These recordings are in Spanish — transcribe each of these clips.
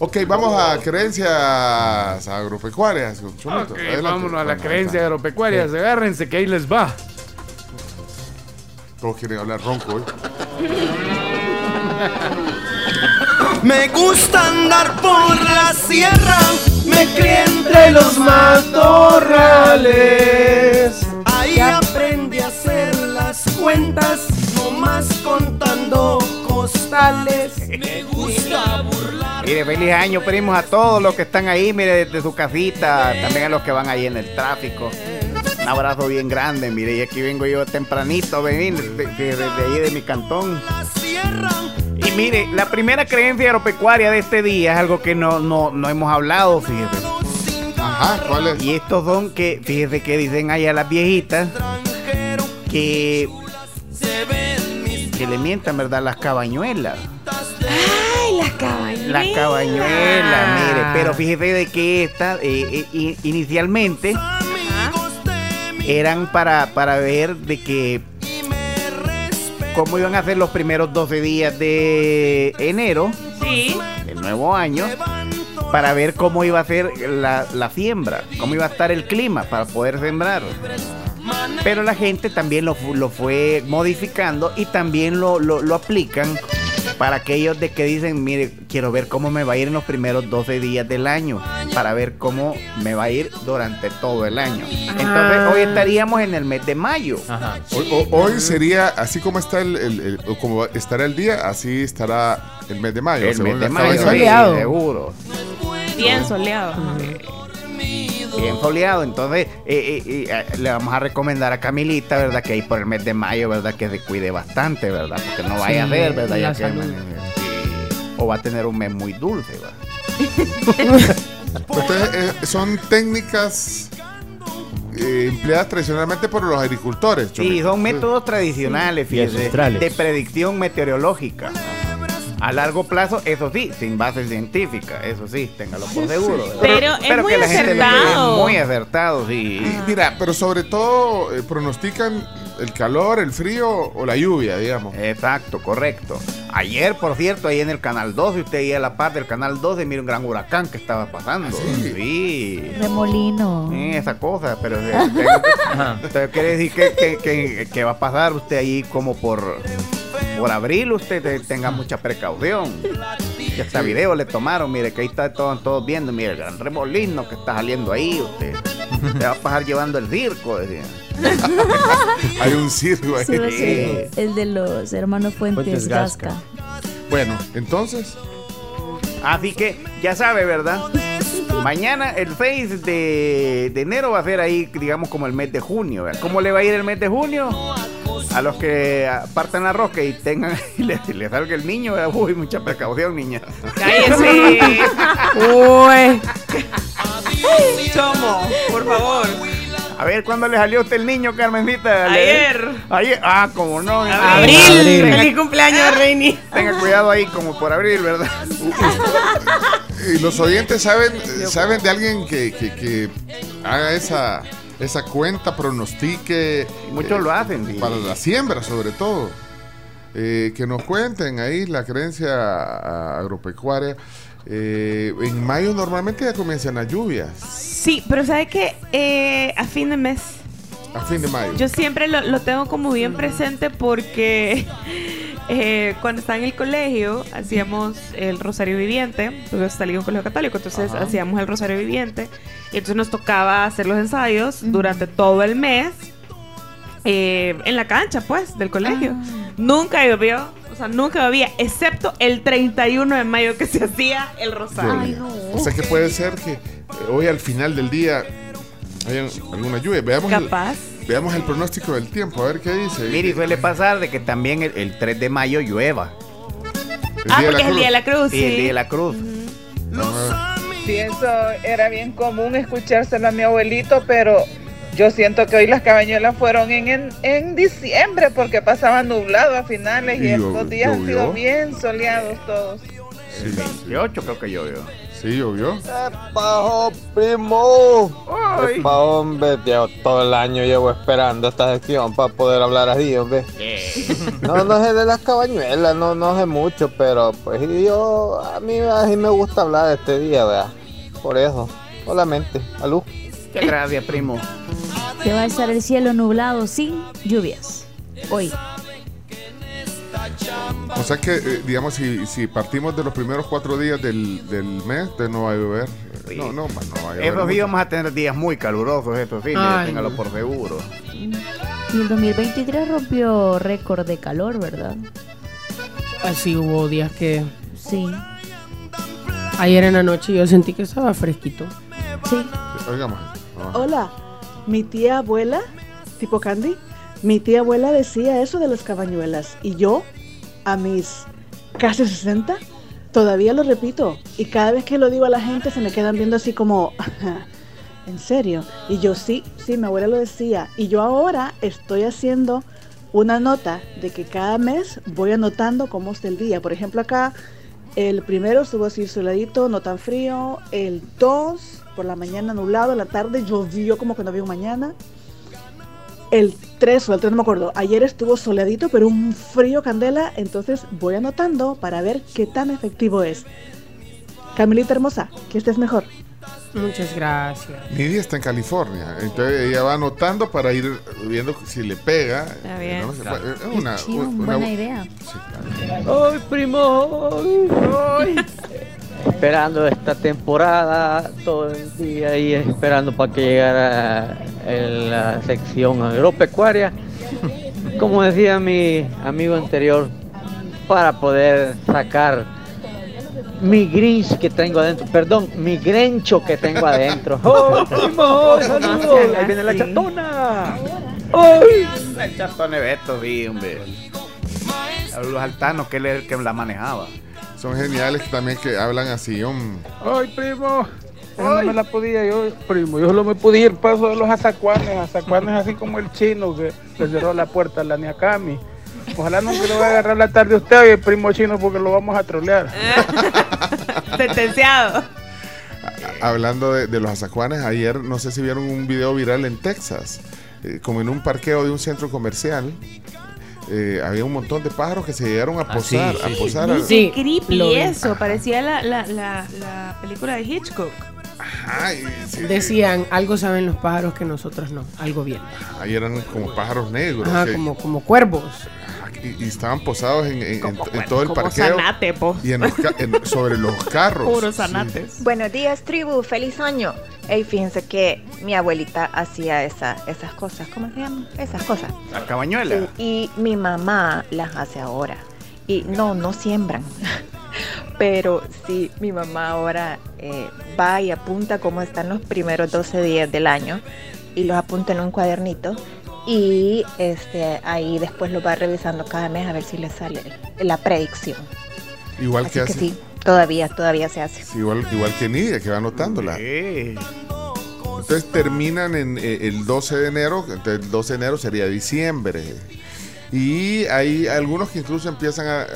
Ok, vamos a creencias agropecuarias. Chomito. Ok, Adelante. vámonos a la Bueno, creencia ahí agropecuaria. Agárrense que ahí les va. Todos quieren hablar ronco hoy. Me gusta andar por la sierra, me crié entre los matorrales. Ahí aprendí a hacer las cuentas, costales. Me gusta burlar. Mire, feliz año, primos, a todos los que están ahí, mire, desde su casita, también a los que van ahí en el tráfico. Un abrazo bien grande, mire, y aquí vengo yo tempranito, venir desde, desde ahí de mi cantón. Y mire, la primera creencia agropecuaria de este día es algo que no, no, no hemos hablado, fíjese. Ajá, ¿cuál es? Y estos son que, fíjese que dicen allá las viejitas que, que le mientan, ¿verdad? Las cabañuelas. Ay, las cabañuelas. Las cabañuelas, mire, pero fíjese de que esta, eh, eh, inicialmente eran para, para ver de que cómo iban a ser los primeros 12 días de enero, Sí. el nuevo año, para ver cómo iba a ser la, la siembra, cómo iba a estar el clima para poder sembrar. Pero la gente también lo, lo fue modificando y también lo, lo, lo aplican para aquellos de que dicen, mire, quiero ver cómo me va a ir en los primeros 12 días del año, para ver cómo me va a ir durante todo el año. Entonces hoy estaríamos en el mes de mayo. Ajá. Hoy, ho- hoy sería, así como está el, el- como estará el día, así estará el mes de mayo. El mes de mayo, sí, seguro. Bien soleado. Bien soleado. Entonces, eh, eh, eh, le vamos a recomendar a Camilita, ¿verdad? Que ahí por el mes de mayo, ¿verdad? Que se cuide bastante, ¿verdad? Porque no vaya a Sí, ver, ¿verdad? Ya que, sí. o va a tener un mes muy dulce, ¿verdad? Entonces, eh, son técnicas eh, empleadas tradicionalmente por los agricultores. Sí, Chomito. son métodos tradicionales, fíjese, de predicción meteorológica. A largo plazo, eso sí, sin base científica, eso sí, téngalo por seguro. ¿verdad? Pero es muy que la gente acertado. es muy acertado, sí. Y mira, pero sobre todo eh, pronostican el calor, el frío o la lluvia, digamos. Exacto, correcto. Ayer, por cierto, ahí en el canal 12, usted ahí a la par del canal 12, mira un gran huracán que estaba pasando. sí? Sí. Remolino. Sí, esa cosa, pero usted quiere decir que, que- que- que va a pasar usted ahí como por, por abril, usted te- tenga mucha precaución. Y hasta video le tomaron, mire que ahí está todos, todos viendo, mire el gran remolino que está saliendo ahí, usted. Te va a pasar llevando el circo, decía. Hay un circo ahí. Sí, Sí. el de los hermanos Fuentes, Fuentes Gasca. Gasca. Bueno, entonces, Así que ya sabe, ¿verdad? Mañana, el 6 de, de enero, va a ser ahí, digamos, como el mes de junio. ¿verdad? ¿Cómo le va a ir el mes de junio? A los que partan la rosca y tengan y le, le salga el niño, uy, mucha precaución, niña. Cállese. Uy. Chomo, por favor. A ver, ¿cuándo le salió a usted el niño, Carmencita? ¿Le- Ayer. Ayer. Ah, como no. Abril. Abril. Feliz cumpleaños, Reini. Tenga cuidado ahí, como por abril, ¿verdad? y los oyentes saben, saben de alguien que, que- que haga esa, esa cuenta, pronostique. Muchos eh, lo hacen. Para la siembra, sobre todo. Eh, que nos cuenten ahí la creencia agropecuaria. Eh, en mayo normalmente ya comienzan las lluvias. Sí, pero ¿sabe qué? Eh, a fin de mes. A fin de mayo. Yo siempre lo, lo tengo como bien presente porque eh, cuando estaba en el colegio hacíamos el Rosario Viviente, porque salí de un colegio católico, entonces Ajá. hacíamos el Rosario Viviente y entonces nos tocaba hacer los ensayos durante todo el mes eh, en la cancha, pues, del colegio. Nunca llovió, o sea, nunca llovía, excepto el 31 de mayo que se hacía el Rosario. Ay, no. O sea que puede ser que eh, hoy al final del día haya alguna lluvia. Veamos el, Capaz. Veamos el pronóstico del tiempo, a ver qué dice. Mire, suele pasar de que también el, el 3 de mayo llueva. El Ah, porque es el Día de la Cruz, Sí, el día de la cruz. Sí, eso era bien común escuchárselo a mi abuelito, pero yo siento que hoy las cabañuelas fueron en, en, en diciembre porque pasaba nublado a finales y, Y estos días han sido bien soleados todos. Sí, sí. 28 creo que llovió. Sí, llovió. ¡Pajo, primo! Pa, hombre, yo todo el año llevo esperando esta sección para poder hablar así, hombre. No, no sé de las cabañuelas, no, no sé mucho, pero pues yo, a mí así me gusta hablar de este día, ¿verdad? Por eso, solamente, salud. Muchas gracias, primo. Que va a estar el cielo nublado sin lluvias. Hoy. O sea que, eh, digamos, si, si partimos de los primeros cuatro días del, del mes, entonces no va a llover. No, no, ma, no va a llover. Esos mucho. días vamos a tener días muy calurosos, estos sí, Ay, téngalo no. por seguro. Y el 2023 rompió récord de calor, ¿verdad? Así hubo días que Sí. ayer en la noche yo sentí que estaba fresquito. Sí. Oigamos. Hola, mi tía abuela, tipo Candy, mi tía abuela decía eso de las cabañuelas y yo, a mis casi 60, todavía lo repito y cada vez que lo digo a la gente se me quedan viendo así como, ¿en serio? Y yo sí, sí, mi abuela lo decía y yo ahora estoy haciendo una nota de que cada mes voy anotando cómo está el día. Por ejemplo, acá el primero estuvo así soladito, no tan frío. El 2 por la mañana nublado, en la tarde llovió como que no había mañana. El 3 o el 3 no me acuerdo. Ayer estuvo soleadito, pero un frío candela. Entonces voy anotando para ver qué tan efectivo es. Camilita hermosa, que estés mejor. Muchas gracias. Nidia está en California, entonces ella va anotando para ir viendo si le pega. Está bien. No, una, chido, una- buena idea. Sí, claro. ¡Ay, primo! Esperando esta temporada todo el día y esperando para que llegara la sección agropecuaria. Como decía mi amigo anterior, para poder sacar mi grinch que tengo adentro, perdón, mi grencho que tengo adentro. ¡Oh, primo! ¡Saludos! ¡Ahí viene la chatona! ¡Ay! El chatón Beto, sí, hombre. Saludos al Tano, que él es el que la manejaba. Son geniales que también que hablan así. um, Ay, primo. Esa no me la podía yo, primo. Yo solo me podía ir paso de los azacuanes. Azacuanes así como el chino que le cerró la puerta a la Niakami. Ojalá no se lo vaya a agarrar la tarde usted hoy, el primo chino, porque lo vamos a trolear. Sentenciado. hablando de, de los azacuanes, ayer no sé si vieron un video viral en Texas, eh, como en un parqueo de un centro comercial. Eh, había un montón de pájaros que se llegaron a sí, posar, sí, a sí. posar Sí. Qué creepy lo eso. Parecía la, la, la, la película de Hitchcock. Ay, sí, Decían, algo saben los pájaros que nosotros no, algo bien. Ahí eran como pájaros negros Ajá, que- como, como cuervos. y, y estaban posados en, en- en- en todo el Como parqueo zanate, po. y en los sobre los carros. Puros Sí. zanates. Buenos días, tribu. Feliz año. Ey, fíjense que mi abuelita hacía esa, esas cosas. ¿Cómo se llaman? Esas cosas. La cabañuela. Y mi mamá las hace ahora. Y no, no siembran. Pero sí, mi mamá ahora eh, va y apunta cómo están los primeros 12 días del año y los apunta en un cuadernito. Y este ahí después lo va revisando cada mes a ver si le sale la predicción. Igual Así que que hace. sí, todavía, todavía se hace. Sí, igual, igual que Nidia, que va anotándola. Entonces terminan en eh, el 12 de enero, entonces el 12 de enero sería diciembre. Y hay algunos que incluso empiezan a, a-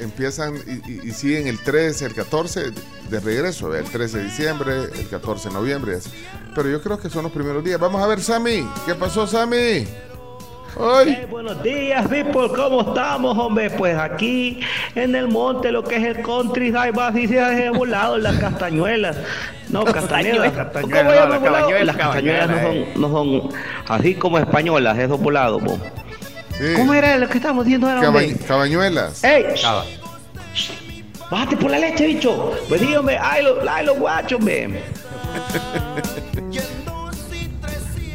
empiezan y, y- y siguen el 13, el 14 de regreso, el 13 de diciembre, el 14 de noviembre. así. Pero yo creo que son los primeros días. Vamos a ver, Sammy. ¿Qué pasó, Sammy? Buenos días, people, ¿cómo estamos, hombre? Pues aquí en el monte, lo que es el country, ahí va así se ha volado las castañuelas. No, castañuelas. Castañuelas, ¿Cómo no, las volado? cabañuelas, Las castañuelas no son, no son así como españolas, esos volados, po. Sí. ¿Cómo era lo que estábamos diciendo ahora, cabañuelas. ¡Ey! Bájate por la leche, bicho. Pues sí, hombre, ay, los, ay, los guachos, hombre.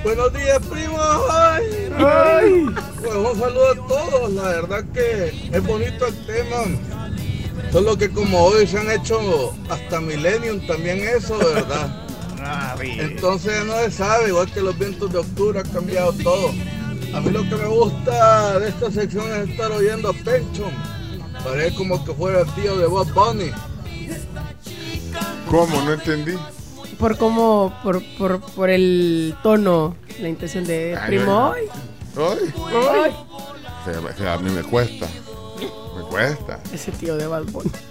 Buenos días, primo. Ay, ay. Pues un saludo a todos. La verdad que es bonito el tema. Solo que como hoy se han hecho hasta Millennium también eso, ¿verdad? Ah. Entonces no se sabe, igual que los vientos de octubre ha cambiado todo. A mí lo que me gusta de esta sección es estar oyendo a Penchon. Parece como que fuera el tío de Bob Bunny. ¿Cómo? No entendí. Por cómo, por, por, por el tono, la intención de Ay, primo. ay. Ay, a mí me cuesta. Me cuesta. ese tío de Bad Bunny.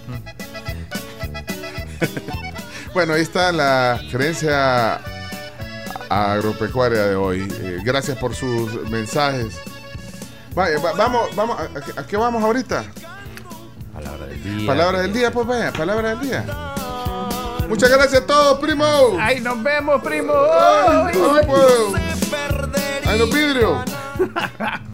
Bueno, ahí está la creencia agropecuaria de hoy. Eh, gracias por sus mensajes. Vaya, va- vamos, vamos, ¿a, a- a qué vamos ahorita? Palabra del día. Palabra del día, pues vaya, palabra del día. Muchas gracias a todos, primo. ¡Ay, nos vemos, primo! Ay, ay. Ay, los vidrios.